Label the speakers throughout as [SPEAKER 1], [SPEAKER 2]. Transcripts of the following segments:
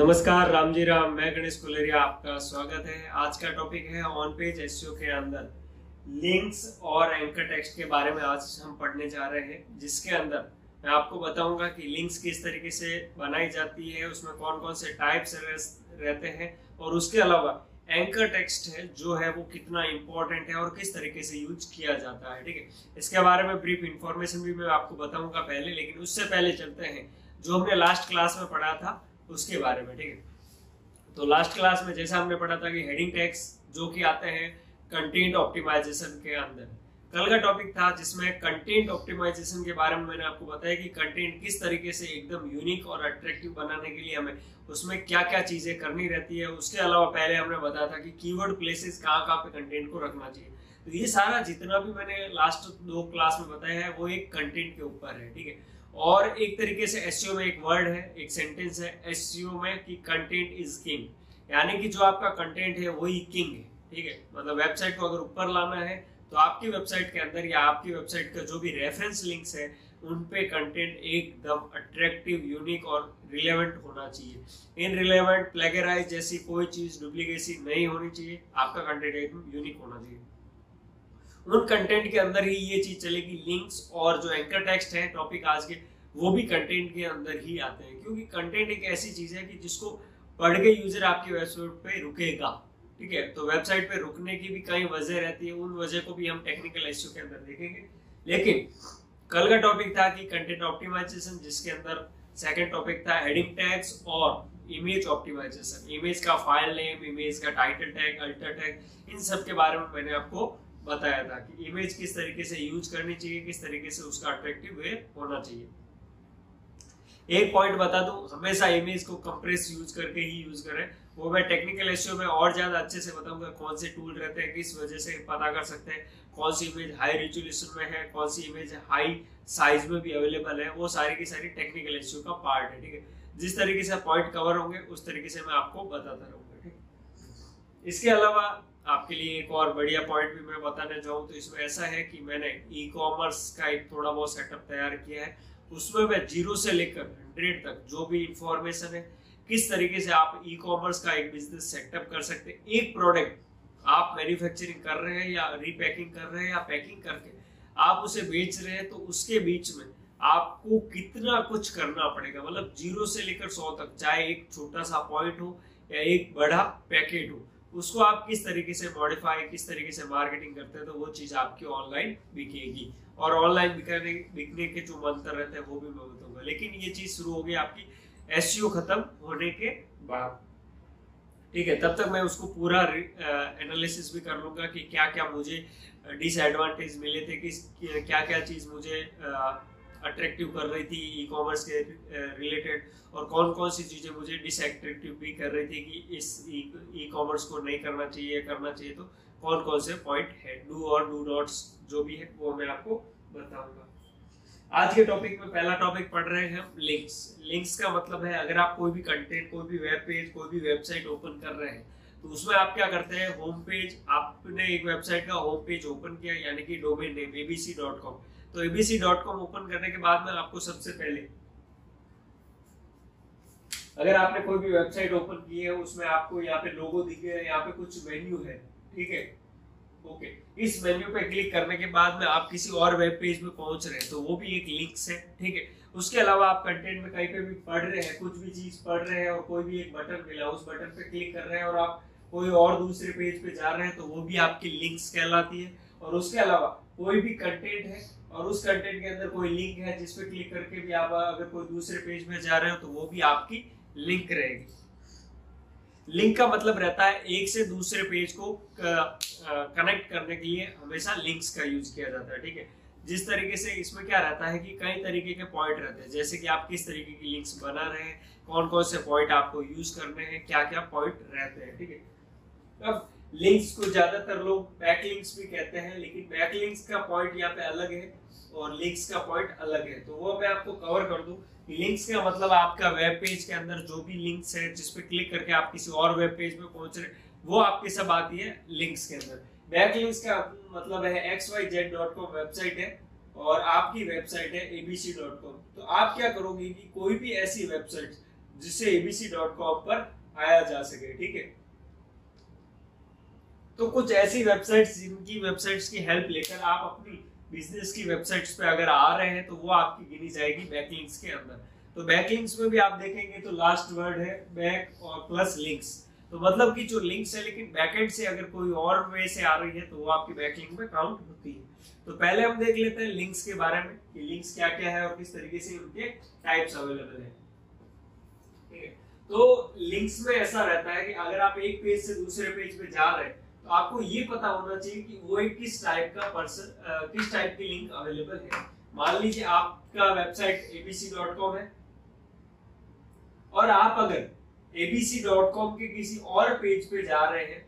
[SPEAKER 1] नमस्कार, राम जी राम। मैं गणेश कुलेरिया आपका स्वागत है। आज का टॉपिक है ऑन पेज एसईओ के अंदर। लिंक्स और एंकर टेक्स्ट के बारे में आज हम पढ़ने जा रहे हैं, जिसके अंदर मैं आपको बताऊँगा कि लिंक्स किस तरीके से बनाई जाती है, उसमें कौन कौन से टाइप्स रहते हैं, और उसके अलावा एंकर टेक्स्ट है, जो है वो कितना इंपॉर्टेंट है और किस तरीके से यूज़ किया जाता है, ठीक है? इसके बारे में ब्रीफ इंफॉर्मेशन भी मैं आपको बताऊँगा पहले, लेकिन उससे पहले चलते हैं, जो हमने लास्ट क्लास में पढ़ा था उसके बारे में, ठीक है? तो लास्ट क्लास में जैसा हमने पढ़ा था कि हेडिंग टैक्स जो कि आते हैं कंटेंट ऑप्टिमाइजेशन के अंदर। कल का टॉपिक था जिसमें कंटेंट ऑप्टिमाइजेशन के बारे में मैंने आपको बताया कि कंटेंट किस तरीके से एकदम यूनिक और अट्रैक्टिव बनाने के लिए हमें उसमें क्या क्या चीज़ें करनी रहती है। उसके अलावा पहले हमने बताया था कि कीवर्ड प्लेसेस कहाँ कहाँ पे कंटेंट को रखना चाहिए। तो ये सारा जितना भी मैंने लास्ट दो क्लास में बताया है, वो एक कंटेंट के ऊपर है, ठीक है? और एक तरीके से एस में एक वर्ड है, एक सेंटेंस है एस में कि कंटेंट इज़ किंग यानी कि जो आपका कंटेंट है, वही किंग है, ठीक है? मतलब वेबसाइट को अगर ऊपर लाना है तो आपकी वेबसाइट के अंदर या आपकी वेबसाइट का जो भी रेफरेंस लिंक्स है, उन पे कंटेंट एकदम अट्रैक्टिव यूनिक और रिलेवेंट होना चाहिए. इन रिलेवेंट प्लेगराइज जैसी कोई चीज़ डुप्लीकेसी नहीं होनी चाहिए. आपका कंटेंट एकदम यूनिक होना चाहिए. उन कंटेंट के अंदर ही ये चीज़ चलेगी। लिंक्स और जो एंकर टेक्स्ट है टॉपिक आज के, वो भी कंटेंट के अंदर ही आते हैं। क्योंकि कंटेंट एक ऐसी चीज़ है कि जिसको पढ़ के यूज़र आपकी वेबसाइट पे रुकेगा। ठीक है? तो वेबसाइट पे रुकने की भी कई वजह रहती है। उन वजह को भी हम टेक्निकल इश्यू के अंदर देखेंगे। लेकिन, कल का टॉपिक था कि कंटेंट ऑप्टिमाइजेशन जिसके अंदर सेकंड टॉपिक था हेडिंग टैग्स और इमेज ऑप्टिमाइजेशन इमेज का फ़ाइल नेम इमेज का टाइटल टैग अल्टर टैग इन सब के बारे में मैंने आपको बताया था कि इमेज किस तरीके से यूज़ करनी चाहिए, किस तरीके से उसका अट्रैक्टिव वे होना चाहिए। एक पॉइंट बता दो, हमेशा इमेज को कंप्रेस यूज़ करके ही यूज़ करें। वो मैं टेक्निकल इश्यू में और ज़्यादा अच्छे से बताऊँगा कौन से टूल रहते हैं, किस वजह से पता कर सकते हैं, कौन सी इमेज हाई रिजोल्यूशन में है, कौन सी इमेज हाई साइज़ में भी अवेलेबल है। वो सारी की सारी टेक्निकल इश्यू का पार्ट है, ठीक है? जिस तरीके से पॉइंट कवर होंगे, उस तरीके से मैं आपको बताता रहूँगा, ठीक इसके अलावा आपके लिए एक और बढ़िया पॉइंट भी मैं बताना चाहूँ तो इसमें ऐसा है कि मैंने ई कॉमर्स का एक थोड़ा बहुत सेटअप तैयार किया है। उसमें मैं ज़ीरो से लेकर हंड्रेड तक जो भी इंफॉर्मेशन है, किस तरीके से आप ई कॉमर्स का एक बिज़नेस सेटअप कर सकते हैं। एक प्रोडक्ट आप मैन्युफैक्चरिंग कर रहे हैं या रीपैकिंग कर रहे हैं या पैकिंग करके आप उसे बेच रहे हैं तो उसके बीच में आपको कितना कुछ करना पड़ेगा। मतलब ज़ीरो से लेकर सौ तक, चाहे एक छोटा सा पॉइंट हो या एक बड़ा पैकेट हो। उसको आप किस तरीके से मॉडिफाई किस तरीके से मार्केटिंग करते हैं तो वो चीज़ आपकी ऑनलाइन बिकेगी। और ऑनलाइन बिकने बिकने के जो मंत्र रहते हैं, वो भी मैं बताऊँगा। लेकिन ये चीज़ शुरू होगी आपकी एस खत्म होने के बाद। ठीक है, तब तक मैं उसको पूरा एनालिसिस भी कर लूँगा कि क्या क्या मुझे डिसएडवांटेज मिले थे कि क्या क्या चीज़ मुझे अट्रैक्टिव कर रही थी ई कॉमर्स के रिलेटेड और कौन कौन सी चीज़ें मुझे डिसएट्रैक्टिव भी कर रही थी कि इस ई कॉमर्स को नहीं करना चाहिए करना चाहिए तो कौन कौन से पॉइंट है? डू और डू नॉट्स जो भी है, वो मैं आपको बताऊँगा। आज के टॉपिक में पहला टॉपिक पढ़ रहे हैं हम लिंक्स लिंक्स का मतलब है, अगर आप कोई भी कंटेंट कोई भी वेब पेज कोई भी वेबसाइट ओपन कर रहे हैं तो उसमें आप क्या करते हैं? होम पेज आपने एक वेबसाइट का होम पेज ओपन किया, यानी कि domain name ABC dot com तो एबीसी डॉट कॉम ओपन करने के बाद में आपको सबसे पहले, अगर आपने कोई भी वेबसाइट ओपन की है, उसमें आपको यहाँ पे लोगो दिखे है यहाँ पे कुछ मेन्यू है, ठीक है? ओके इस मेन्यू पे क्लिक करने के बाद में आप किसी और वेब पेज पे पहुँच रहे हैं तो वो भी एक लिंक्स है, ठीक है? उसके अलावा आप कंटेंट में कहीं पे भी पढ़ रहे हैं, कुछ भी चीज़ पढ़ रहे हैं और कोई भी एक बटन मिला, उस बटन पे क्लिक कर रहे हैं और आप कोई और दूसरे पेज पे जा रहे हैं तो वो भी आपकी लिंक्स कहलाती है। और उसके अलावा कोई भी कंटेंट है और उस कंटेंट के अंदर कोई लिंक है जिस पे क्लिक करके भी आप अगर कोई दूसरे पेज में जा रहे हो तो वो भी आपकी लिंक रहेगी। लिंक का मतलब रहता है एक से दूसरे पेज को कनेक्ट करने के लिए हमेशा लिंक्स का यूज़ किया जाता है, ठीक है? जिस तरीके से इसमें क्या रहता है कि कई तरीके के पॉइंट रहते हैं, जैसे कि आप किस तरीके की लिंक्स बना रहे हैं कौन कौन से पॉइंट आपको यूज़ करने हैं क्या क्या पॉइंट रहते हैं, ठीक है? अब लिंक्स को ज़्यादातर लोग बैक लिंक्स भी कहते हैं, लेकिन बैक लिंक्स का पॉइंट यहाँ पे अलग है और लिंक्स का पॉइंट अलग है। तो वो मैं आपको कवर कर दूँ लिंक्स का मतलब आपका वेब पेज के अंदर जो भी लिंक्स है, जिस पे क्लिक करके आप किसी और वेब पेज में पहुँच रहे वो आपकी सब आती है लिंक्स के अंदर। बैक लिंक्स का मतलब है X Y Z dot com website है और आपकी वेबसाइट है एबीसी डॉट कॉम तो आप क्या करोगे कि कोई भी ऐसी वेबसाइट जिससे एबीसी डॉट कॉम पर आया जा सके, ठीक है? तो कुछ ऐसी वेबसाइट्स जिनकी वेबसाइट्स की हेल्प लेकर आप अपनी बिज़नेस की वेबसाइट्स पे अगर आ रहे हैं तो वो आपकी गिनी जाएगी बैकलिंक्स के अंदर। तो बैकलिंक्स में भी आप देखेंगे तो लास्ट वर्ड है बैक और प्लस लिंक्स तो मतलब कि जो लिंक्स है, लेकिन बैकएंड से अगर कोई और वे से आ रही है तो वो आपकी बैकलिंक में काउंट होती है। तो पहले हम देख लेते हैं लिंक्स के बारे में कि लिंक्स क्या क्या है और किस तरीके से उनके टाइप्स अवेलेबल है। तो लिंक्स में ऐसा रहता है कि अगर आप एक पेज से दूसरे पेज पे जा रहे हैं तो आपको ये पता होना चाहिए कि वो एक किस टाइप का पर्सन किस टाइप की लिंक अवेलेबल है। मान लीजिए आपका वेबसाइट abc.com है। और आप अगर abc.com के किसी और पेज पे जा रहे हैं,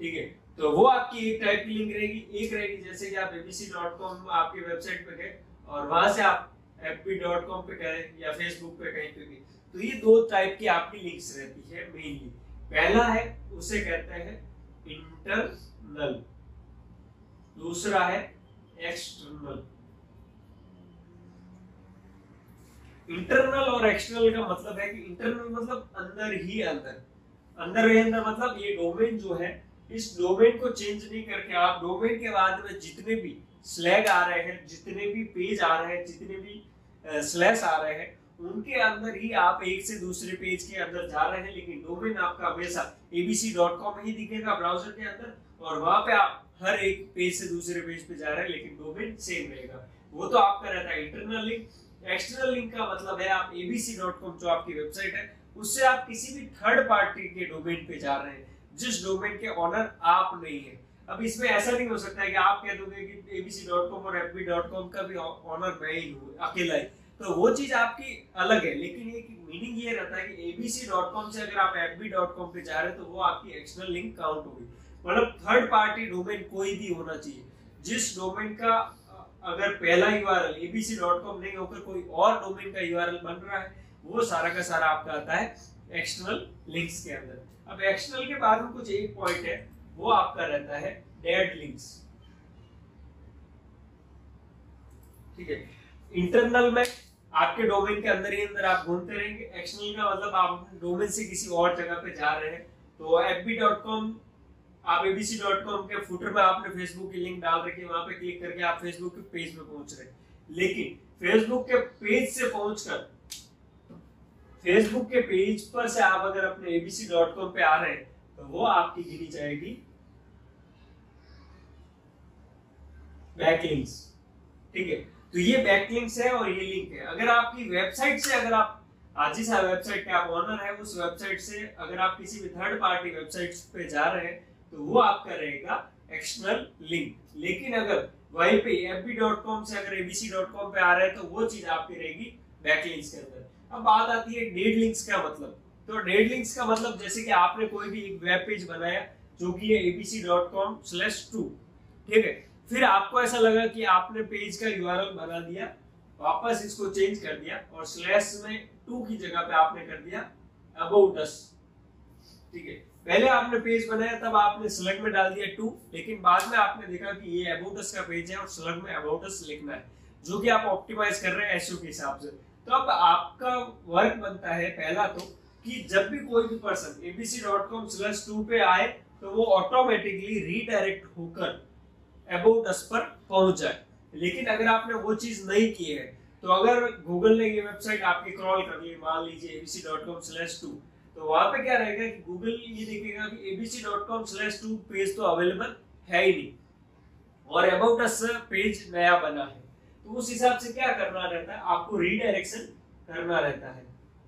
[SPEAKER 1] ठीक है तो वो आपकी एक टाइप की लिंक रहेगी। एक रहेगी, जैसे कि आप abc.com आपकी वेबसाइट पे गए और वहाँ से आप fb.com पे गए या फेसबुक पे कहीं पे गए तो ये दो टाइप की आपकी लिंक्स रहती है मेनली पहला है, उसे कहते हैं इंटरनल। दूसरा है, एक्सटर्नल। इंटरनल और एक्सटर्नल का मतलब है कि इंटरनल मतलब अंदर ही अंदर। अंदर ही, अंदर मतलब ये डोमेन जो है, इस डोमेन को चेंज नहीं करके, आप डोमेन के बाद में जितने भी स्लैग आ रहे हैं, जितने भी पेज आ रहे हैं, जितने भी स्लैश आ रहे हैं उनके अंदर ही आप एक से दूसरे पेज के अंदर जा रहे हैं, लेकिन डोमेन आपका हमेशा एबीसी डॉट कॉम ही दिखेगा ब्राउज़र के अंदर, और वहाँ पे आप हर एक पेज से दूसरे पेज पे जा रहे हैं, लेकिन डोमेन सेम रहेगा। वो तो आपका रहता है इंटरनल लिंक एक्सटर्नल लिंक का मतलब है आप abc.com जो आपकी वेबसाइट है, उससे आप किसी भी थर्ड पार्टी के डोमेन पे जा रहे हैं, जिस डोमेन के ऑनर आप नहीं है। अब इसमें ऐसा नहीं हो सकता है कि आप कह दोगे कि abc.com और fb.com का भी ऑनर मैं ही हूँ, अकेला ही। तो वो चीज़ आपकी अलग है, लेकिन एक मीनिंग ये रहता है कि abc.com से अगर आप fb.com पे जा रहे हैं तो वो आपकी एक्सटर्नल लिंक काउंट होगी। मतलब थर्ड पार्टी डोमेन कोई भी होना चाहिए। जिस डोमेन का अगर पहला यूआरएल abc.com नहीं होकर कोई और डोमेन का यूआरएल बन रहा है, वो सारा का सारा आपका आता है एक्सटर्नल लिंक्स के अंदर। अब एक्सटर्नल के बाद में कुछ एक पॉइंट है, वो आपका रहता है डेड लिंक्स ठीक है? इंटरनल में आपके डोमेन के अंदर ही अंदर आप घूमते रहेंगे। एक्सटर्नल का मतलब आप डोमेन से किसी और जगह पे जा रहे हैं। तो fb.com आप abc.com के फुटर में आपने फेसबुक की लिंक डाल रखी है। वहाँ पे क्लिक करके आप फेसबुक के पेज पे पहुँच रहे हैं। लेकिन फेसबुक के पेज से पहुंचकर फेसबुक के पेज पर से आप अगर अपने abc.com पे आ रहे हैं तो वो आपकी गिनी जाएगी। बैकलिंक्स ठीक है? तो ये बैकलिंक्स है और ये लिंक है। अगर आपकी वेबसाइट से अगर आप जिस वेबसाइट के आप ऑनर है, उस वेबसाइट से अगर आप किसी भी थर्ड पार्टी वेबसाइट पे जा रहे हैं तो वो आपका रहेगा एक्सटर्नल लिंक लेकिन अगर वहीं पे fb.com से अगर abc.com पे आ रहे हैं तो वो चीज़ आपकी रहेगी बैकलिंक्स के अंदर। अब बात आती है डेड लिंक्स का मतलब। तो डेड लिंक्स का मतलब जैसे कि आपने कोई भी एक वेब पेज बनाया, जो कि है abc.com/2 ठीक है? फिर आपको ऐसा लगा कि आपने पेज का यूआरएल बना दिया, वापस इसको चेंज कर दिया और स्लैश में टू की जगह पे आपने कर दिया अबाउट अस ठीक है? पहले आपने पेज बनाया, तब आपने स्लग में डाल दिया टू लेकिन बाद में आपने देखा कि ये अबाउट अस का पेज है और स्लग में अबाउट अस लिखना है, जो कि आप ऑप्टिमाइज कर रहे हैं एसईओ के हिसाब से। तो अब आपका वर्क बनता है पहला तो कि जब भी कोई भी पर्सन abc.com/2 पे आए तो वो ऑटोमेटिकली रीडायरेक्ट होकर अबाउट अस पर पहुँच जाए। लेकिन अगर आपने वो चीज़ नहीं की है तो अगर गूगल ने ये वेबसाइट आपकी क्रॉल कर ली, मान लीजिए ABC dot com slash two तो वहाँ पे क्या रहेगा कि गूगल ये देखेगा कि ABC dot com slash two page तो अवेलेबल है ही नहीं। और अबाउट अस पेज नया बना है। तो उस हिसाब से क्या करना रहता है? आपको रीडायरेक्शन करना रहता है।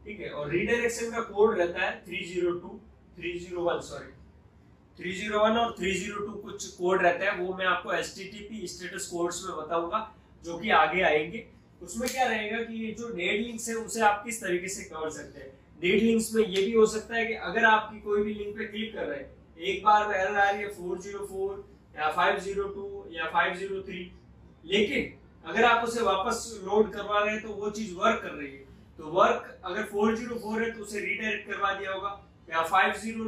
[SPEAKER 1] ठीक है? और रीडायरेक्शन का कोड रहता है three zero two three zero one sorry three zero one और थ्री ज़ीरो टू कुछ कोड रहता है, वो मैं आपको एस स्टेटस कोड्स में बताऊँगा, जो कि आगे आएँगे। उसमें क्या रहेगा कि ये जो डेड लिंक्स है, उसे आप किस तरीके से कर सकते हैं? डेड लिंक्स में ये भी हो सकता है कि अगर आपकी कोई भी लिंक पे क्लिक कर रहे हैं, एक बार एरर आ रही है फोर ज़ीरो फोर या फाइव ज़ीरो टू या फाइव ज़ीरो थ्री, लेकिन अगर आप उसे वापस लोड करवा रहे हैं तो वो चीज़ वर्क कर रही है। तो वर्क अगर फोर ज़ीरो फोर है तो उसे रिडायरेक्ट करवा दिया होगा, या फाइव ज़ीरो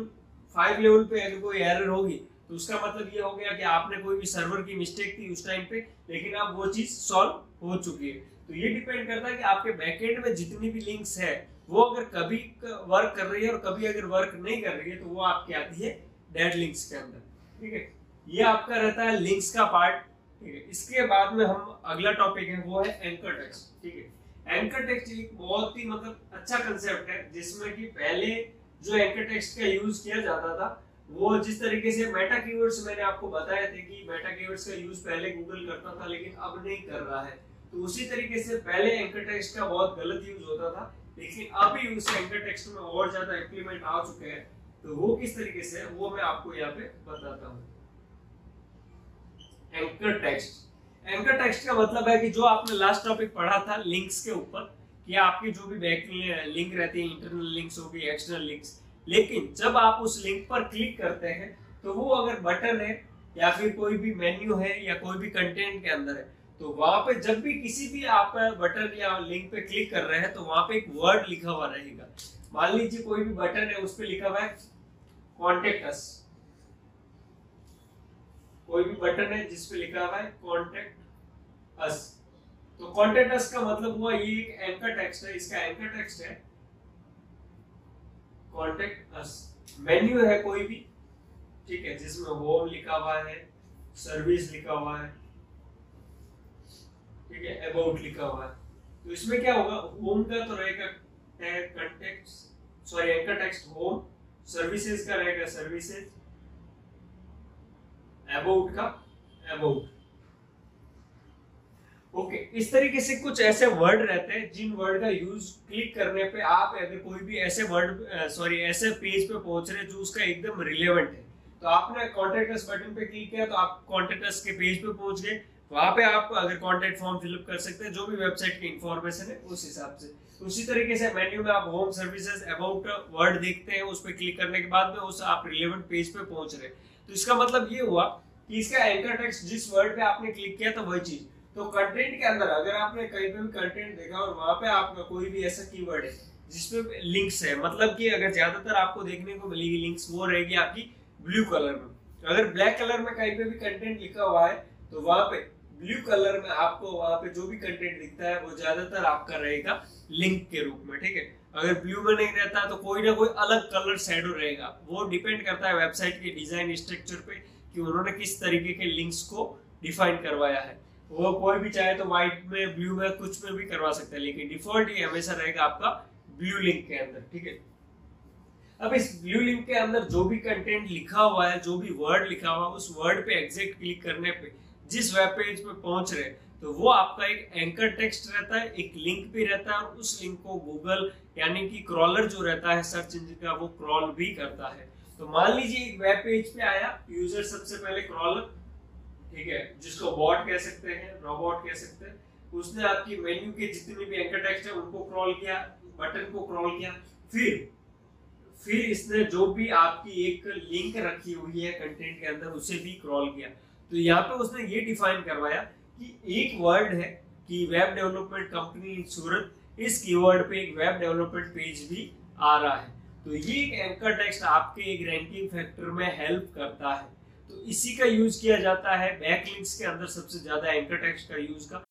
[SPEAKER 1] फाइव लेवल पे अगर कोई एरर होगी तो उसका मतलब ये हो गया कि आपने कोई भी सर्वर की मिस्टेक थी उस टाइम पे, लेकिन अब वो चीज़ सॉल्व हो चुकी है। तो ये डिपेंड करता है कि आपके बैकएंड में जितनी भी लिंक्स है, वो अगर कभी वर्क कर रही है और कभी अगर वर्क नहीं कर रही है तो वो आपकी आती है डेड लिंक्स के अंदर। ठीक है? ये आपका रहता है लिंक्स का पार्ट ठीक है? इसके बाद में हम अगला टॉपिक है, वो है एंकर टेक्स्ट ठीक है? एंकर टेक्स्ट एक बहुत ही मतलब अच्छा कंसेप्ट है, जिसमें कि पहले जो एंकर टेक्स्ट का यूज़ किया जाता था, वो जिस तरीके से मेटा कीवर्ड्स मैंने आपको बताया थे कि मेटा कीवर्ड्स का यूज़ पहले गूगल करता था, लेकिन अब नहीं कर रहा है। तो उसी तरीके से पहले एंकर टेक्स्ट का बहुत गलत यूज़ होता था, लेकिन अभी उस एंकर टेक्स्ट में और ज़्यादा इम्प्लीमेंट आ चुके हैं। तो वो किस तरीके से वो मैं आपको यहाँ पे बताता हूँ। एंकर टेक्स्ट एंकर टेक्स्ट का मतलब है कि जो आपने लास्ट टॉपिक पढ़ा था लिंक्स के ऊपर कि आपकी जो भी बैक लिंक रहती है इंटरनल लिंक्स हो होगी एक्सटर्नल लिंक्स लेकिन जब आप उस लिंक पर क्लिक करते हैं तो वो अगर बटन है, या फिर कोई भी मेन्यू है, या कोई भी कंटेंट के अंदर है तो वहाँ पे जब भी किसी भी आप बटन या लिंक पे क्लिक कर रहे हैं तो वहाँ पे एक वर्ड लिखा हुआ रहेगा। मान लीजिए कोई भी बटन है, उस पर लिखा हुआ है कॉन्टेक्ट अस कोई भी बटन है जिसपे लिखा हुआ है कॉन्टेक्ट अस तो कॉन्टेक्ट अस का मतलब हुआ ये एक एंकर टेक्स्ट है, इसका एंकर टेक्स्ट है कॉन्टेक्ट अस मेन्यू है कोई भी, ठीक है, जिसमें होम लिखा हुआ है सर्विस लिखा हुआ है, ठीक है अबाउट लिखा हुआ है। तो इसमें क्या होगा होम का तो रहेगा contact sorry anchor text home services का रहेगा सर्विसेज़ अबाउट का अबाउट ओके okay, इस तरीके से कुछ ऐसे वर्ड रहते हैं जिन वर्ड का यूज़ क्लिक करने पे आप अगर कोई भी ऐसे वर्ड सॉरी ऐसे पेज पे पहुँच रहे जो उसका एकदम रिलेवेंट है। तो आपने कॉन्टेक्ट बटन पे क्लिक किया तो आप कॉन्टेक्ट के पेज पे पहुँच गए। वहाँ पे आप अगर कॉन्टेक्ट फॉर्म फिलअप कर सकते हैं जो भी वेबसाइट की इंफॉर्मेशन है उस हिसाब से। उसी तरीके से मेन्यू में आप होम सर्विसेज़ अबाउट वर्ड देखते हैं उस पर क्लिक करने के बाद में उस आप रिलेवेंट पेज पे पहुँच रहे तो इसका मतलब ये हुआ कि इसका एंकर टेक्स्ट जिस वर्ड पे आपने क्लिक किया था वही चीज़। तो कंटेंट के अंदर, अगर आपने कहीं पे भी कंटेंट देखा और वहाँ पे आपका कोई भी ऐसा कीवर्ड है, जिसपे लिंक्स है मतलब कि अगर ज़्यादातर आपको देखने को मिलेगी लिंक्स वो रहेगी आपकी ब्लू कलर में। अगर ब्लैक कलर में कहीं पे भी कंटेंट लिखा हुआ है तो वहाँ पे ब्लू कलर में आपको वहाँ पे जो भी कंटेंट दिखता है, वो ज़्यादातर आपका रहेगा लिंक के रूप में, ठीक है? अगर ब्लू में नहीं रहता तो कोई ना कोई अलग कलर शेडो रहेगा। वो डिपेंड करता है वेबसाइट के डिज़ाइन स्ट्रक्चर पे कि उन्होंने किस तरीके के लिंक्स को डिफाइन करवाया है। वो कोई भी चाहे तो व्हाइट में ब्लू में, कुछ में भी करवा सकता है, लेकिन डिफ़ॉल्ट ये हमेशा रहेगा आपका ब्लू लिंक के अंदर, ठीक है? अब इस ब्लू लिंक के अंदर जो भी कंटेंट लिखा हुआ है, जो भी वर्ड लिखा हुआ है, उस वर्ड पे एग्जैक्ट क्लिक करने पे, जिस वेब पेज पे पहुँच रहे तो वो आपका एक एंकर टेक्स्ट रहता है, एक लिंक भी रहता है, और उस लिंक को गूगल यानी कि क्रॉलर जो रहता है सर्च इंजन का, वो क्रॉल भी करता है। तो मान लीजिए एक वेब पेज पे आया यूज़र सबसे पहले क्रॉलर ठीक है? जिसको बॉट कह सकते हैं रोबोट कह सकते हैं। उसने आपकी मेन्यू के जितने भी एंकर टेक्स्ट है, उनको क्रॉल किया बटन को क्रॉल किया। फिर फिर इसने जो भी आपकी एक लिंक रखी हुई है कंटेंट के अंदर, उसे भी क्रॉल किया। तो यहाँ पे उसने ये डिफाइन करवाया कि एक वर्ड है कि web development company in Surat इस कीवर्ड पे एक वेब डेवलपमेंट पेज भी आ रहा है। तो ये एक एंकर टेक्स्ट आपके एक रैंकिंग फैक्टर में हेल्प करता है। तो इसी का यूज किया जाता है बैकलिंक्स के अंदर सबसे ज्यादा एंकर टेक्स्ट का यूज का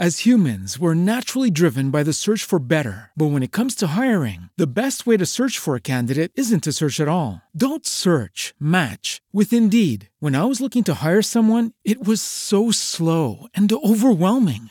[SPEAKER 2] As humans, we're naturally driven by the search for better. But when it comes to hiring, the best way to search for a candidate isn't to search at all. Don't search, match with Indeed. When I was looking to hire someone, it was so slow and overwhelming.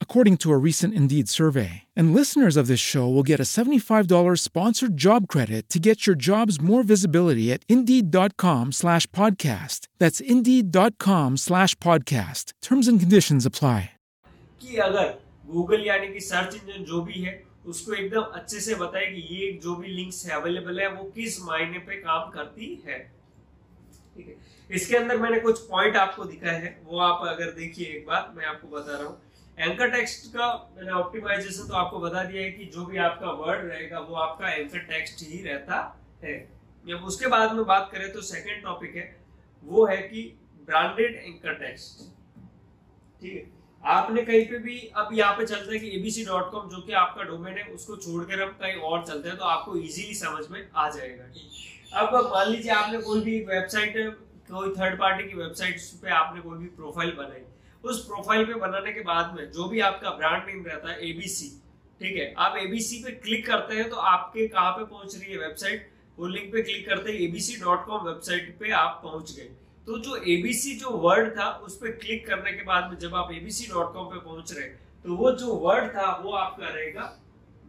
[SPEAKER 2] according to a recent Indeed survey. And listeners of this show will get a $75 sponsored job credit to get your jobs more visibility at Indeed.com slash podcast. That's Indeed.com slash podcast. Terms and conditions apply.
[SPEAKER 1] कि अगर Google यानी कि search engine जो भी है उसको एकदम अच्छे से बताए कि ये जो भी लिंक्स है अवेलेबल है वो किस मायने पे काम करती है ठीक है इसके अंदर मैंने कुछ पॉइंट आपको दिखाए हैं वो आप अगर देखिए एक बार मैं आपको बता रहा हूँ एंकर टेक्स्ट का मैंने ऑप्टिमाइजेशन तो आपको बता दिया है कि जो भी आपका वर्ड रहेगा, वो आपका एंकर टेक्स्ट ही रहता है। जब उसके बाद में बात करें तो सेकेंड टॉपिक है, वो है कि ब्रांडेड एंकर टेक्स्ट ठीक है? आपने कहीं पे भी, अब यहाँ पे चलता है कि एबीसी डॉट कॉम जो कि आपका डोमेन है, उसको छोड़कर हम कहीं और चलते हैं तो आपको इजीली समझ में आ जाएगा। अब मान लीजिए आपने कोई भी वेबसाइट कोई थर्ड पार्टी की वेबसाइट पे आपने कोई भी प्रोफ़ाइल बनाई उस प्रोफ़ाइल पे बनाने के बाद में जो भी आपका ब्रांड नेम रहता है एबीसी ठीक है? आप एबीसी पे क्लिक करते हैं तो आपके कहाँ पे पहुँच रही है वेबसाइट वो लिंक पे क्लिक करते हैं एबीसी डॉट कॉम वेबसाइट पे आप पहुँच गए। तो जो एबीसी जो वर्ड था, उस पर क्लिक करने के बाद में जब आप एबीसी डॉट कॉम पे पहुँच रहे तो वो जो वर्ड था, वो आपका रहेगा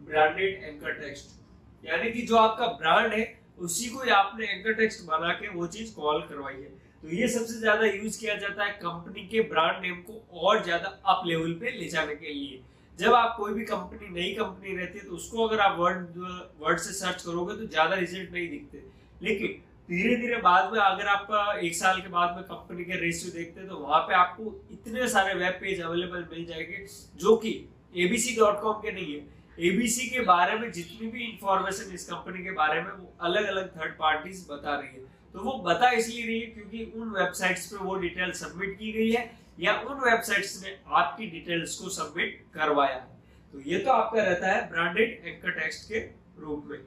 [SPEAKER 1] ब्रांडेड एंकर टेक्स्ट यानी कि जो आपका ब्रांड है, उसी को आपने एंकर टेक्स्ट बना के वो चीज़ कॉल करवाई है। तो ये सबसे ज़्यादा यूज़ किया जाता है कंपनी के ब्रांड नेम को और ज़्यादा अप लेवल पे ले जाने के लिए। जब आप कोई भी कंपनी, नई कंपनी रहती है तो उसको अगर आप वर्ड वर्ड से सर्च करोगे तो ज़्यादा रिज़ल्ट नहीं दिखते। लेकिन धीरे धीरे बाद में अगर आप एक साल के बाद में कंपनी के रेशियो देखते हैं तो वहाँ पे आपको इतने सारे वेब पेज अवेलेबल मिल जाएँगे, जो कि एबीसी डॉट कॉम के नहीं है। एबीसी के बारे में जितनी भी इंफॉर्मेशन इस कंपनी के बारे में, वो अलग अलग थर्ड पार्टीज़ बता रही है। तो वो बता इसलिए रही है क्योंकि उन वेबसाइट्स पे वो डिटेल सबमिट की गई है, या उन वेबसाइट्स ने आपकी डिटेल्स को सबमिट करवाया है। तो ये तो आपका रहता है ब्रांडेड एंकर टेक्स्ट के रूप में।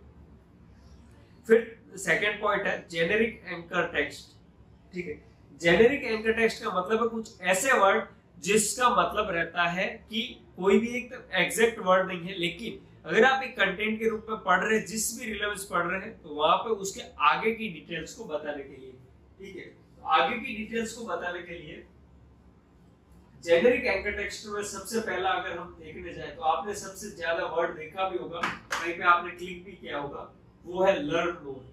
[SPEAKER 1] फिर सेकेंड पॉइंट है जेनेरिक एंकर टेक्स्ट ठीक है? जेनेरिक एंकर टेक्स्ट का मतलब है कुछ ऐसे वर्ड जिसका मतलब रहता है कि कोई भी एक एग्जैक्ट वर्ड नहीं है, लेकिन अगर आप एक कंटेंट के रूप में पढ़ रहे हैं, जिस भी रिलेवेंस पढ़ रहे हैं तो वहाँ पे उसके आगे की डिटेल्स को बताने के लिए, ठीक है? तो आगे की डिटेल्स को बताने के लिए जेनेरिक एंकर टेक्स्ट में सबसे पहला अगर हम देखने जाए तो आपने सबसे ज़्यादा वर्ड देखा भी होगा, कहीं पे आपने क्लिक भी किया होगा, वो है लर्न मोर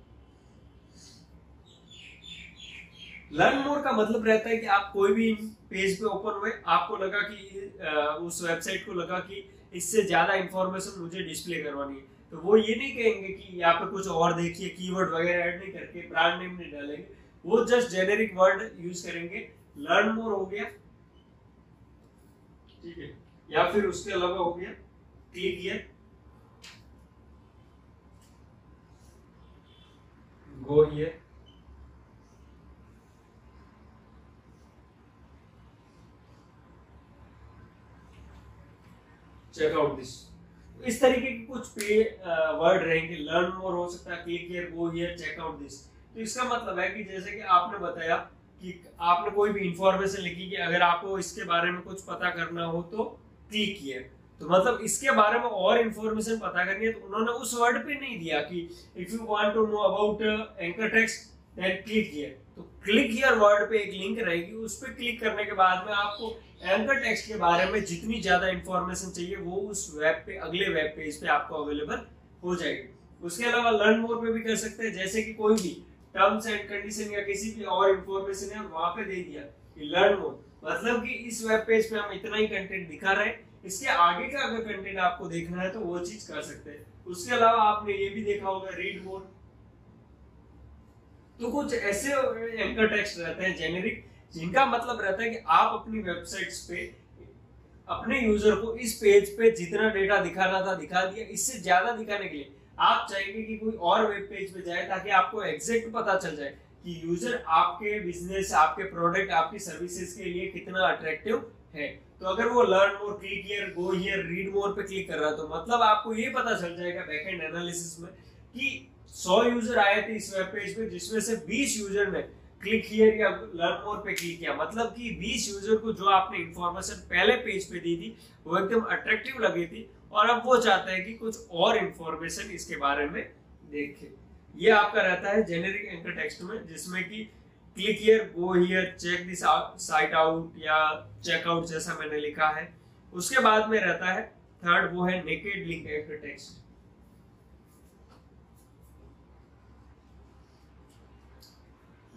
[SPEAKER 1] लर्न मोर का मतलब रहता है कि आप कोई भी पेज पे ओपन हुए, आपको लगा कि उस वेबसाइट को लगा कि इससे ज़्यादा इंफॉर्मेशन मुझे डिस्प्ले करवानी है। तो वो ये नहीं कहेंगे कि यहाँ पे कुछ और देखिए कीवर्ड वगैरह ऐड नहीं करके ब्रांड नेम नहीं डालेंगे। वो जस्ट जेनेरिक वर्ड यूज़ करेंगे। लर्न मोर हो गया। ठीक है? या फिर उसके अलावा हो गया। Click here go here check out this इस तरीके के कुछ पे वर्ड रहेंगे। लर्न मोर हो सकता है click here go here check out this तो इसका मतलब है कि जैसे कि आपने बताया कि आपने कोई भी इंफॉर्मेशन लिखी कि अगर आपको इसके बारे में कुछ पता करना हो तो क्लिक हियर तो मतलब इसके बारे में और इन्फॉर्मेशन पता करनी है तो उन्होंने उस वर्ड पे नहीं दिया कि if you want to know about anchor text click here तो क्लिक हियर वर्ड पे एक लिंक रहेगी, उस पर क्लिक करने के बाद में आपको एंकर टेक्स्ट के बारे में जितनी ज़्यादा इंफॉर्मेशन चाहिए, वो उस वेब पे, अगले वेब पेज पे आपको अवेलेबल हो जाएगी। उसके अलावा लर्न मोर पे भी कर सकते हैं, जैसे कि कोई भी टर्म्स एंड कंडीशन या किसी भी और इंफॉर्मेशन है, वहाँ पे दे दिया कि लर्न मोर मतलब कि इस वेब पेज पे हम इतना ही कंटेंट दिखा रहे हैं, इसके आगे का अगर कंटेंट आपको देखना है तो वो चीज़ कर सकते हैं। उसके अलावा आपने ये भी देखा होगा रीड मोर तो कुछ ऐसे एंकर टेक्स्ट रहते हैं जेनेरिक जिनका मतलब रहता है कि आप अपनी वेबसाइट्स पे, अपने यूज़र को इस पेज पे जितना डेटा दिखाना था, दिखा दिया। इससे ज़्यादा दिखाने के लिए आप चाहेंगे कि कोई और वेब पेज पे जाए ताकि आपको एग्जैक्ट पता चल जाए कि यूज़र आपके बिज़नेस आपके प्रोडक्ट आपकी सर्विसेज़ के लिए कितना अट्रैक्टिव है। तो अगर वो learn more click here go here read more पे क्लिक कर रहा है तो मतलब आपको ये पता चल जाएगा बैकएंड एनालिसिस में कि 100 यूज़र आए थे इस वेब पेज पे, जिसमें से 20 यूज़र ने क्लिक हियर या लर्न मोर पे क्लिक किया। मतलब कि 20 यूज़र को जो आपने इंफॉर्मेशन पहले पेज पे दी थी, वो एकदम अट्रैक्टिव लगी थी और अब वो चाहता है कि कुछ और इंफॉर्मेशन इसके बारे में देखे। ये आपका रहता है जेनेरिक एंकर टेक्स्ट में, जिसमें कि click here go here check this site out या चेकआउट जैसा मैंने लिखा है। उसके बाद में रहता है थर्ड वो है naked link anchor text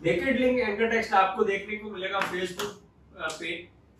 [SPEAKER 1] naked link anchor text आपको देखने को मिलेगा फेसबुक पे।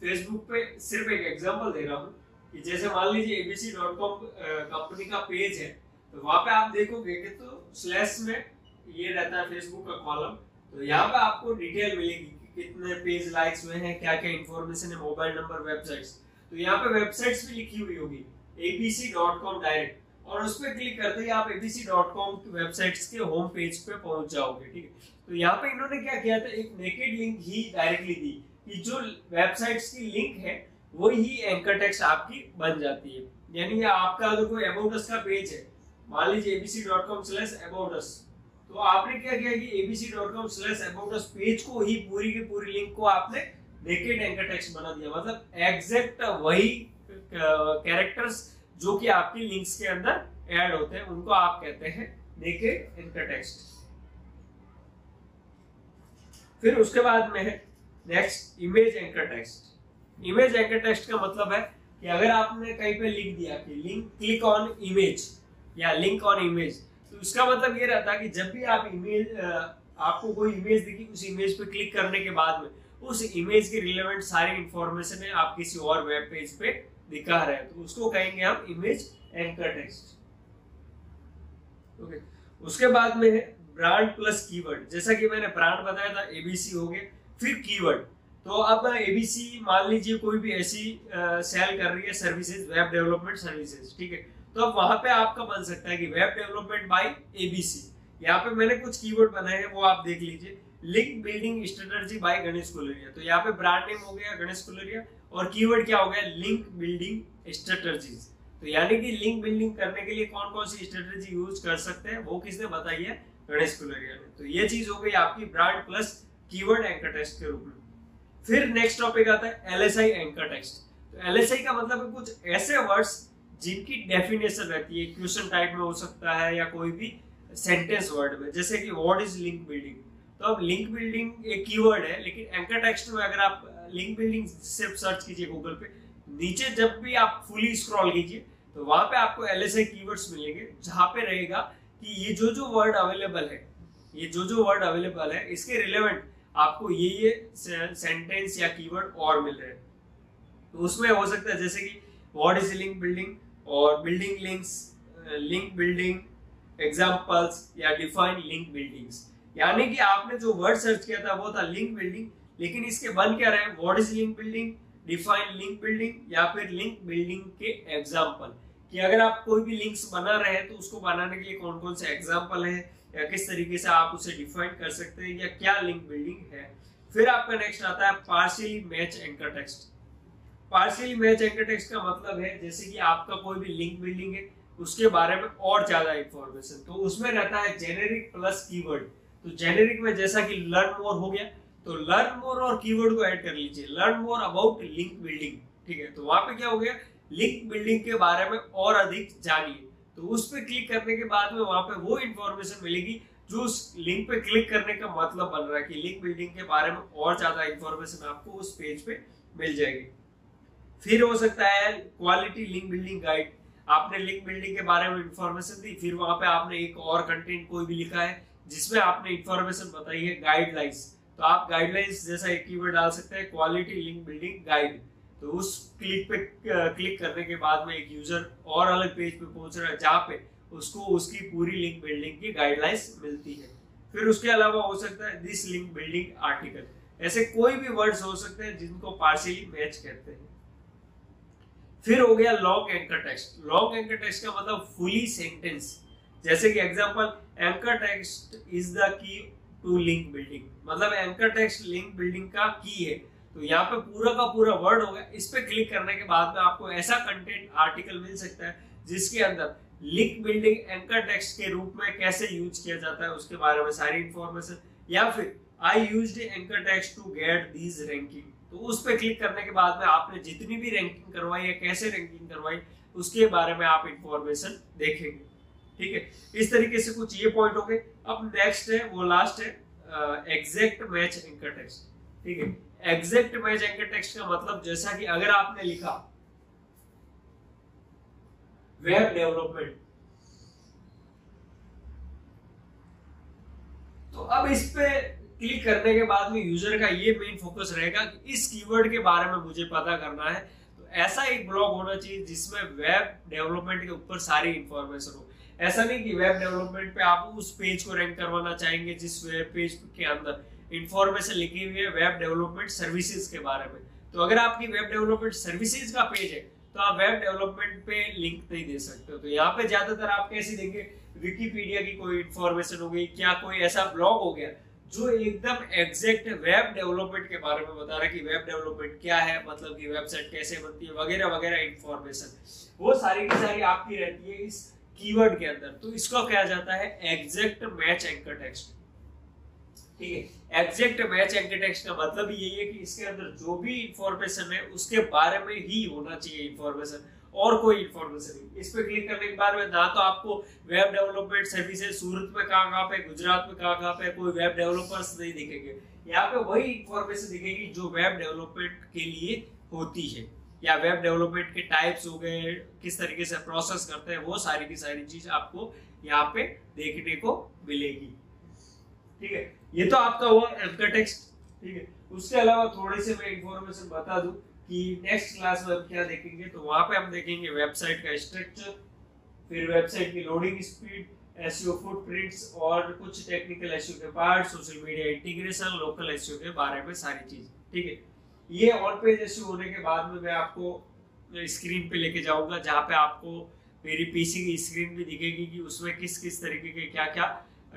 [SPEAKER 1] फेसबुक पे सिर्फ़ एक एग्जांपल दे रहा हूँ कि जैसे मान लीजिए abc.com कंपनी का पेज है तो वहाँ पे आप देखोगे कि तो स्लैश में ये रहता है फेसबुक का कॉलम तो यहाँ पे आपको डिटेल मिलेगी कि कितने पेज लाइक्स हुए हैं क्या क्या इंफॉर्मेशन है मोबाइल नंबर वेबसाइट्स तो यहाँ पे वेबसाइट्स भी लिखी हुई होगी। एबीसी डॉट कॉम डायरेक्ट और उस पर क्लिक करते ही आप abc.com की वेबसाइट्स के होम पेज पे पहुँच जाओगे, ठीक है? तो यहाँ पे इन्होंने क्या किया था? एक नेकेड लिंक ही डायरेक्टली दी कि जो वेबसाइट्स की लिंक है, वही एंकर टेक्स्ट आपकी बन जाती है। यानी आपका अगर कोई अबाउट का पेज है, मान लीजिए abc.com स्लैश अबाउट तो आपने क्या किया कि abc.com स्लैश अबाउट पेज को ही पूरी की पूरी लिंक को आपने नेकेड एंकर टेक्स्ट बना दिया। मतलब एग्जैक्ट वही कैरेक्टर्स जो कि आपकी लिंक्स के अंदर ऐड होते हैं, उनको आप कहते हैं नेकेड एंकर टेक्स्ट फिर उसके बाद में है next image anchor text image anchor text का मतलब है कि अगर आपने कहीं पे लिख दिया कि लिंक क्लिक ऑन इमेज या लिंक ऑन इमेज तो इसका मतलब ये रहता है कि जब भी आप इमेज आपको कोई इमेज दिखी उस इमेज पे क्लिक करने के बाद में, उस इमेज के रिलेवेंट सारी इंफॉर्मेशन है आप किसी और वेब पेज पे दिखा रहे हैं। तो उसको कहेंगे हम इमेज एंकर टेक्स्ट ओके उसके बाद में है ब्रांड प्लस कीवर्ड जैसा कि मैंने ब्रांड बताया था एबीसी हो गए फिर कीवर्ड तो अब एबीसी मान लीजिए कोई भी ऐसी सेल कर रही है सर्विसेज़ वेब डेवलपमेंट सर्विसेज़ ठीक है? तो अब वहाँ पे आपका बन सकता है कि वेब डेवलपमेंट बाय एबीसी यहाँ पे मैंने कुछ कीवर्ड बनाए हैं, वो आप देख लीजिए। Link building strategy by Ganesh Kulariya तो यहाँ पे ब्रांड नेम हो गया गणेश कुलरिया और कीवर्ड क्या हो गया? लिंक बिल्डिंग स्ट्रेटर्जीज तो यानी कि लिंक बिल्डिंग करने के लिए कौन कौन सी स्ट्रेटजी यूज़ कर सकते हैं? वो किसने बताई है? गणेश कुलरिया ने। तो ये चीज़ हो गई आपकी brand plus keyword anchor text के रूप में। फिर नेक्स्ट टॉपिक आता है एलएसआई एंकर टेक्स्ट तो एलएसआई का मतलब है कुछ ऐसे वर्ड्स जिनकी डेफिनेशन रहती है। क्वेश्चन टाइप में हो सकता है या कोई भी सेंटेंस वर्ड में। जैसे कि व्हाट इज़ लिंक बिल्डिंग तो अब लिंक बिल्डिंग एक कीवर्ड है, लेकिन एंकर टेक्स्ट में अगर आप लिंक बिल्डिंग सिर्फ़ सर्च कीजिए गूगल पे। नीचे जब भी आप फुली स्क्रॉल कीजिए तो वहाँ पे आपको एल एस मिलेंगे, जहाँ पे रहेगा कि ये जो जो वर्ड अवेलेबल है, ये जो जो वर्ड अवेलेबल है, इसके रिलेवेंट आपको ये ये सेंटेंस या कीवर्ड और मिल रहे हैं। तो उसमें हो सकता है, जैसे कि व्हाट इज़ लिंक बिल्डिंग और building links link building examples या डिफाइन लिंक बिल्डिंग्स यानी कि आपने जो वर्ड सर्च किया था, वो था लिंक बिल्डिंग लेकिन इसके बन क्या रहे? What is link building define link building या फिर लिंक बिल्डिंग के एग्ज़ाम्पल कि अगर आप कोई भी लिंक्स बना रहे हैं तो उसको बनाने के लिए कौन कौन से एग्ज़ाम्पल है, या किस तरीके से आप उसे डिफाइन कर सकते हैं, या क्या लिंक बिल्डिंग है। फिर आपका नेक्स्ट आता है partially match anchor text partially match anchor text का मतलब है, जैसे कि आपका कोई भी लिंक बिल्डिंग है, उसके बारे में और ज़्यादा इंफॉर्मेशन तो उसमें रहता है जेनेरिक प्लस कीवर्ड तो जेनेरिक में जैसा कि लर्न मोर हो गया तो लर्न मोर और कीवर्ड को ऐड कर लीजिए। Learn more about link building ठीक है? तो वहाँ पे क्या हो गया? लिंक बिल्डिंग के बारे में और अधिक जानिए। तो उस पर क्लिक करने के बाद में वहाँ पे वो इंफॉर्मेशन मिलेगी जो उस लिंक पे क्लिक करने का मतलब बन रहा है कि लिंक बिल्डिंग के बारे में और ज़्यादा इंफॉर्मेशन आपको उस पेज पे मिल जाएगी। फिर हो सकता है क्वालिटी लिंक बिल्डिंग गाइड आपने लिंक बिल्डिंग के बारे में इंफॉर्मेशन दी, फिर वहाँ पे आपने एक और कंटेंट कोई भी लिखा है, जिसमें आपने इंफॉर्मेशन बताई है गाइडलाइंस तो आप गाइडलाइंस जैसा एक कीवर्ड डाल सकते हैं क्वालिटी लिंक बिल्डिंग गाइड तो उस क्लिक पे क्लिक करने के बाद में एक यूज़र और अलग पेज पे पहुँच रहा है, जहाँ पे उसको उसकी पूरी लिंक बिल्डिंग की गाइडलाइंस मिलती है। फिर उसके अलावा हो सकता है दिस लिंक बिल्डिंग आर्टिकल ऐसे कोई भी वर्ड्स हो सकते हैं जिनको पार्शियली मैच कहते हैं। फिर हो गया long anchor text long anchor text का मतलब फुली सेंटेंस जैसे कि example anchor text is the key to link building मतलब एंकर टेक्स्ट लिंक बिल्डिंग का की है। तो यहाँ पे पूरा का पूरा वर्ड हो गया इस पे क्लिक करने के बाद में आपको ऐसा कंटेंट आर्टिकल मिल सकता है, जिसके अंदर लिंक बिल्डिंग एंकर टेक्स्ट के रूप में कैसे यूज़ किया जाता है, उसके बारे में सारी इंफॉर्मेशन या फिर I use anchor text to get these ranking तो उस पर क्लिक करने के बाद में आपने जितनी भी रैंकिंग करवाई है कैसे रैंकिंग करवाई, उसके बारे में आप इंफॉर्मेशन देखेंगे। ठीक है? इस तरीके से कुछ ये पॉइंट हो गए अब नेक्स्ट है, वो लास्ट है एग्जैक्ट मैच एंकर टेक्स्ट ठीक है? एग्जैक्ट मैच एंकर टेक्स्ट का मतलब जैसा कि अगर आपने लिखा वेब डेवलपमेंट तो अब इस पे क्लिक करने के बाद में यूज़र का ये मेन फोकस रहेगा कि इस कीवर्ड के बारे में मुझे पता करना है। ऐसा एक ब्लॉग होना चाहिए जिसमें वेब डेवलपमेंट के ऊपर सारी इंफॉर्मेशन हो। ऐसा नहीं कि वेब डेवलपमेंट पे आप उस पेज को रैंक करवाना चाहेंगे जिस वेब पेज के अंदर इंफॉर्मेशन लिखी हुई है वेब डेवलपमेंट सर्विसेज़ के बारे में। तो अगर आपकी वेब डेवलपमेंट सर्विसेज़ का पेज है तो आप वेब डेवलपमेंट पे लिंक नहीं दे सकते तो यहाँ पे ज़्यादातर आप कैसे देंगे विकीपीडिया की कोई इंफॉर्मेशन हो गई, क्या कोई ऐसा ब्लॉग हो गया जो एकदम एग्जैक्ट वेब डेवलपमेंट के बारे में बता रहा है कि वेब डेवलपमेंट क्या है मतलब कि वेबसाइट कैसे बनती है, वगैरह वगैरह इंफॉर्मेशन वो सारी की सारी आपकी रहती है इस कीवर्ड के अंदर। तो इसको कहा जाता है? एग्जैक्ट मैच एंकर टेक्स्ट ठीक है? एग्जैक्ट मैच एंकर टेक्स्ट का मतलब यही है कि इसके अंदर जो भी इंफॉर्मेशन है, उसके बारे में ही होना चाहिए इंफॉर्मेशन और कोई इंफॉर्मेशन नहीं। इस पर क्लिक करने के बाद में ना तो आपको वेब डेवलपमेंट सर्विसेज़ सूरत में कहाँ कहाँ पे, गुजरात में कहाँ कहाँ पे कोई वेब डेवलपर्स नहीं दिखेंगे। यहाँ पे वही इंफॉर्मेशन दिखेगी जो वेब डेवलपमेंट के लिए होती है। या वेब डेवलपमेंट के टाइप्स हो गए, किस तरीके से प्रोसेस करते हैं, वो सारी की सारी चीज़ आपको यहाँ पे देखने को मिलेगी। ठीक है? ये तो आपका हुआ एंकर टेक्स्ट ठीक है? उसके अलावा थोड़ी सी मैं इंफॉर्मेशन बता दूँ। कि नेक्स्ट क्लास में हम क्या देखेंगे तो वहाँ पे हम देखेंगे वेबसाइट का स्ट्रक्चर फिर वेबसाइट की लोडिंग स्पीड एसईओ फुटप्रिंट्स और कुछ टेक्निकल एसईओ के part social media integration local SEO के बारे में सारी चीज़। ठीक है? ये ऑन पेज एसईओ होने के बाद में मैं आपको स्क्रीन पे लेके जाऊँगा, जहाँ पे आपको मेरी पीसी की स्क्रीन भी दिखेगी कि उसमें किस किस तरीके के क्या क्या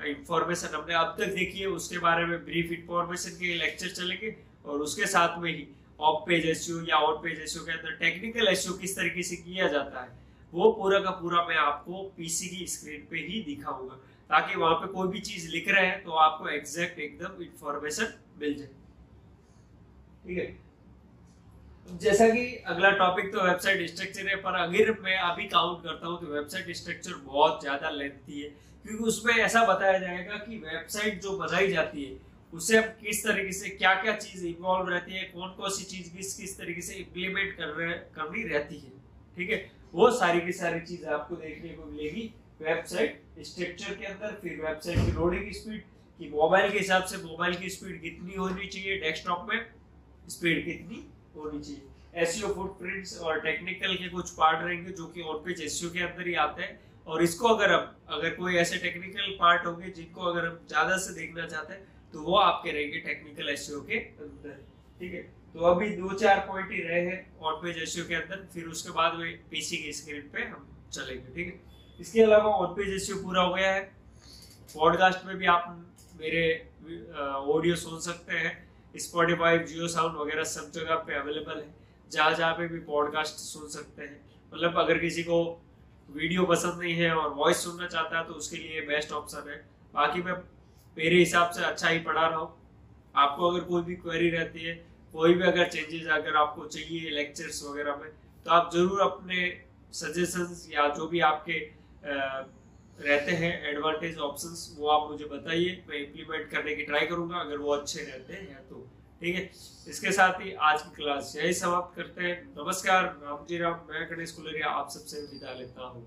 [SPEAKER 1] इंफॉर्मेशन हमने अब तक देखी है। उसके बारे में ब्रीफ इंफॉर्मेशन के लेक्चर चलेंगे और उसके साथ में ही ऑफ़ पेज एसयू या ऑन पेज एसयू के अंदर टेक्निकल एसयू किस तरीके से किया जाता है, वो पूरा का पूरा मैं आपको पीसी की स्क्रीन पे ही दिखाऊँगा, ताकि वहाँ पे कोई भी चीज़ लिख रहे हैं तो आपको एग्जैक्ट एकदम इंफॉर्मेशन मिल जाए। ठीक है? जैसा कि अगला टॉपिक तो वेबसाइट स्ट्रक्चर है, पर अगर मैं अभी काउंट करता हूँ तो वेबसाइट स्ट्रक्चर बहुत ज़्यादा लेंथी है, क्योंकि उसमें ऐसा बताया जाएगा कि वेबसाइट जो बनाई जाती है उससे अब किस तरीके से क्या क्या चीज़ इन्वॉल्व रहती है कौन कौन सी चीज़ किस किस तरीके से इम्प्लीमेंट कर रहे करनी रहती है, ठीक है? वो सारी की सारी चीज़ आपको देखने को मिलेगी वेबसाइट स्ट्रक्चर के अंदर, फिर वेबसाइट की लोडिंग स्पीड कि मोबाइल के हिसाब से मोबाइल की स्पीड कितनी होनी चाहिए डेस्कटॉप में स्पीड कितनी होनी चाहिए। एसईओ फुटप्रिंट्स और टेक्निकल के कुछ पार्ट रहेंगे जो कि ऑन पेज एसईओ के अंदर ही आते हैं। और इसको अगर हम, अगर कोई ऐसे टेक्निकल पार्ट होंगे जिनको अगर हम ज़्यादा से देखना चाहते हैं तो वो आपके रहेंगे टेक्निकल एसईओ के अंदर, ठीक है? तो अभी दो चार पॉइंट ही रहे हैं ऑन पेज एसईओ के अंदर, फिर उसके बाद में पीसी की स्क्रीन पे हम चलेंगे, ठीक है? इसके अलावा ऑन पेज एसईओ पूरा हो गया है। पॉडकास्ट में भी आप मेरे ऑडियो सुन सकते हैं। स्पॉटिफाई जियो साउंड वगैरह सब जगह पे अवेलेबल है। जहाँ जहाँ पे भी पॉडकास्ट सुन सकते हैं। मतलब अगर किसी को वीडियो पसंद नहीं है और वॉइस सुनना चाहता है तो उसके लिए बेस्ट ऑप्शन है। बाकी मैं मेरे हिसाब से अच्छा ही पढ़ा रहा हूँ। आपको अगर कोई भी क्वेरी रहती है, कोई भी अगर चेंजेस अगर आपको चाहिए लेक्चर्स वगैरह में तो आप ज़रूर अपने सजेशंस या जो भी आपके रहते हैं एडवांटेज ऑप्शंस वो आप मुझे बताइए। मैं इम्प्लीमेंट करने की ट्राई करूँगा, अगर वो अच्छे रहते हैं या तो। ठीक है? इसके साथ ही आज की क्लास यही समाप्त करते हैं। नमस्कार राम जी राम, मैं गणेश कुलरिया, आप सबसे विदा लेता हूँ।